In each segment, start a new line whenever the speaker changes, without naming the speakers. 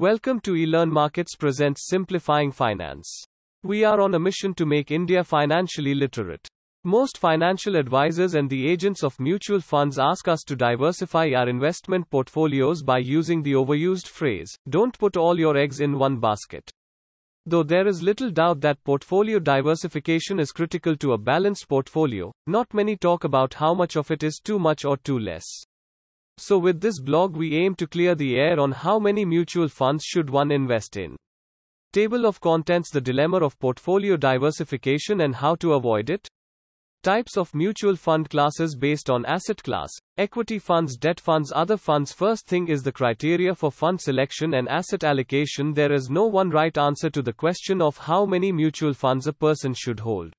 Welcome to eLearn Markets presents Simplifying Finance. We are on a mission to make India financially literate. Most financial advisors and the agents of mutual funds ask us to diversify our investment portfolios by using the overused phrase, don't put all your eggs in one basket. Though there is little doubt that portfolio diversification is critical to a balanced portfolio, not many talk about how much of it is too much or too less. So, with this blog, we aim to clear the air on how many mutual funds should one invest in. Table of contents The dilemma of portfolio diversification and how to avoid it. Types of mutual fund classes based on asset class, equity funds, debt funds, other funds. First thing is the criteria for fund selection and asset allocation. There is no one right answer to the question of how many mutual funds a person should hold.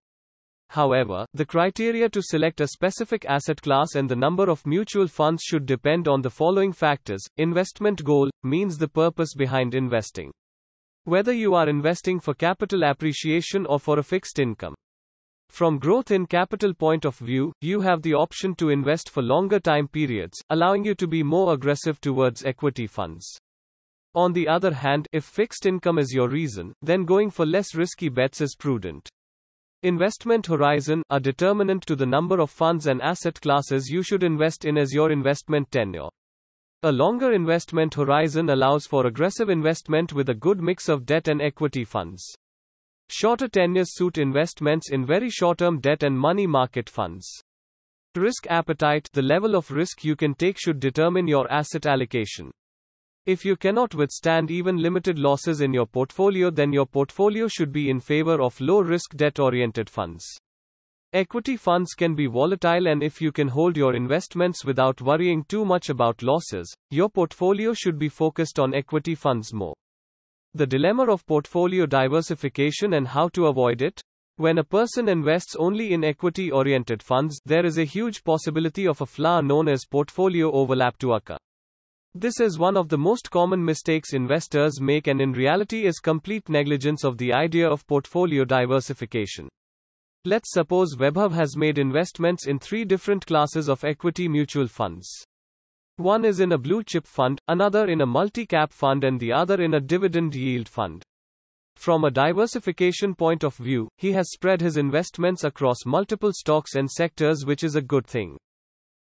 However, the criteria to select a specific asset class and the number of mutual funds should depend on the following factors. Investment goal means the purpose behind investing. Whether you are investing for capital appreciation or for a fixed income. From growth in capital point of view, you have the option to invest for longer time periods, allowing you to be more aggressive towards equity funds. On the other hand, if fixed income is your reason, then going for less risky bets is prudent. Investment horizon, are determinant to the number of funds and asset classes you should invest in as your investment tenure. A longer investment horizon allows for aggressive investment with a good mix of debt and equity funds. Shorter tenures suit investments in very short-term debt and money market funds. Risk appetite, the level of risk you can take should determine your asset allocation. If you cannot withstand even limited losses in your portfolio, then your portfolio should be in favor of low risk debt oriented funds. Equity funds can be volatile, and if you can hold your investments without worrying too much about losses, your portfolio should be focused on equity funds more. The dilemma of portfolio diversification and how to avoid it. When a person invests only in equity oriented funds, there is a huge possibility of a flaw known as portfolio overlap to occur. This is one of the most common mistakes investors make and in reality is complete negligence of the idea of portfolio diversification. Let's suppose Vaibhav has made investments in three different classes of equity mutual funds. One is in a blue chip fund, another in a multi cap fund, and the other in a dividend yield fund. From a diversification point of view, he has spread his investments across multiple stocks and sectors, which is a good thing.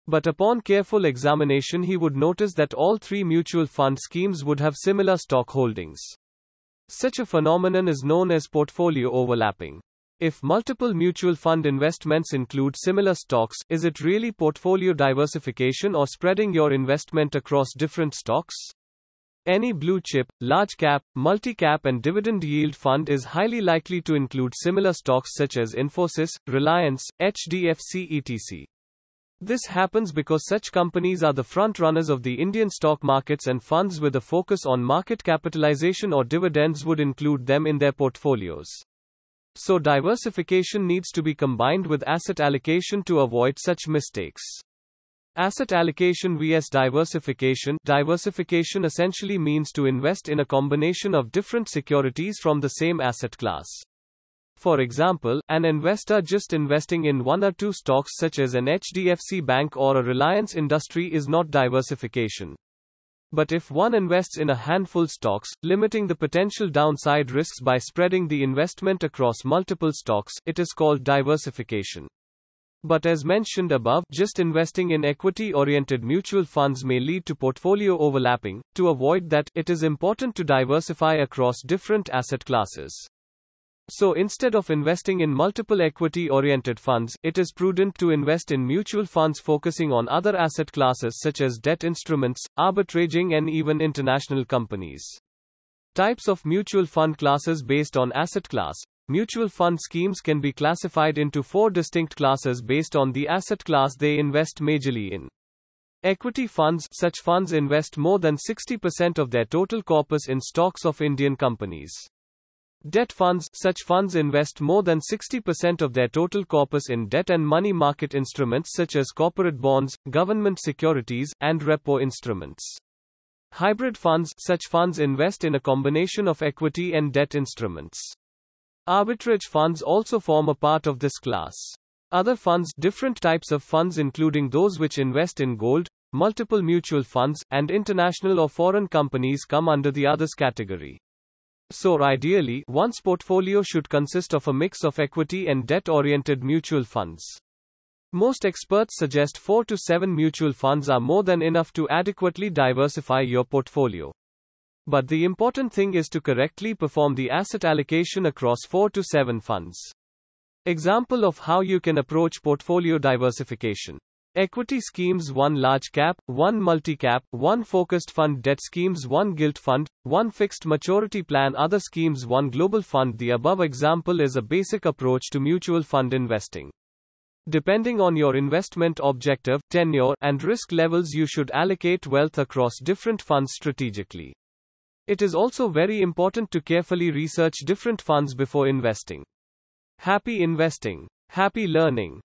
But upon careful examination, he would notice that all three mutual fund schemes would have similar stock holdings. Such a phenomenon is known as portfolio overlapping. If multiple mutual fund investments include similar stocks, is it really portfolio diversification or spreading your investment across different stocks? Any blue chip, large cap, multi cap, and dividend yield fund is highly likely to include similar stocks such as Infosys, Reliance, HDFC, etc. This happens because such companies are the front runners of the Indian stock markets, and funds with a focus on market capitalization or dividends would include them in their portfolios. So diversification needs to be combined with asset allocation to avoid such mistakes. Asset allocation vs diversification. Diversification essentially means to invest in a combination of different securities from the same asset class. For example, an investor just investing in one or two stocks such as an HDFC Bank or a Reliance Industry is not diversification. But if one invests in a handful stocks, limiting the potential downside risks by spreading the investment across multiple stocks, it is called diversification. But as mentioned above, just investing in equity oriented mutual funds may lead to portfolio overlapping. To avoid that, it is important to diversify across different asset classes. So instead of investing in multiple equity oriented funds, it is prudent to invest in mutual funds focusing on other asset classes such as debt instruments, arbitraging, and even international companies. Types of mutual fund classes based on asset class. Mutual fund schemes can be classified into four distinct classes based on the asset class they invest majorly in. Equity funds such funds invest more than 60% of their total corpus in stocks of Indian companies. Debt funds Such funds invest more than 60% of their total corpus in debt and money market instruments such as corporate bonds, government securities, and repo instruments. Hybrid funds Such funds invest in a combination of equity and debt instruments. Arbitrage funds also form a part of this class. Other funds Different types of funds including those which invest in gold, multiple mutual funds, and international or foreign companies come under the others category. So ideally, one's portfolio should consist of a mix of equity and debt-oriented mutual funds. Most experts suggest 4 to 7 mutual funds are more than enough to adequately diversify your portfolio. But the important thing is to correctly perform the asset allocation across 4 to 7 funds. Example of how you can approach portfolio diversification. Equity schemes 1 large cap, 1 multi cap, 1 focused fund debt schemes 1 gilt fund, 1 fixed maturity plan other schemes 1 global fund The above example is a basic approach to mutual fund investing. Depending on your investment objective, tenure, and risk levels you should allocate wealth across different funds strategically. It is also very important to carefully research different funds before investing. Happy investing. Happy learning.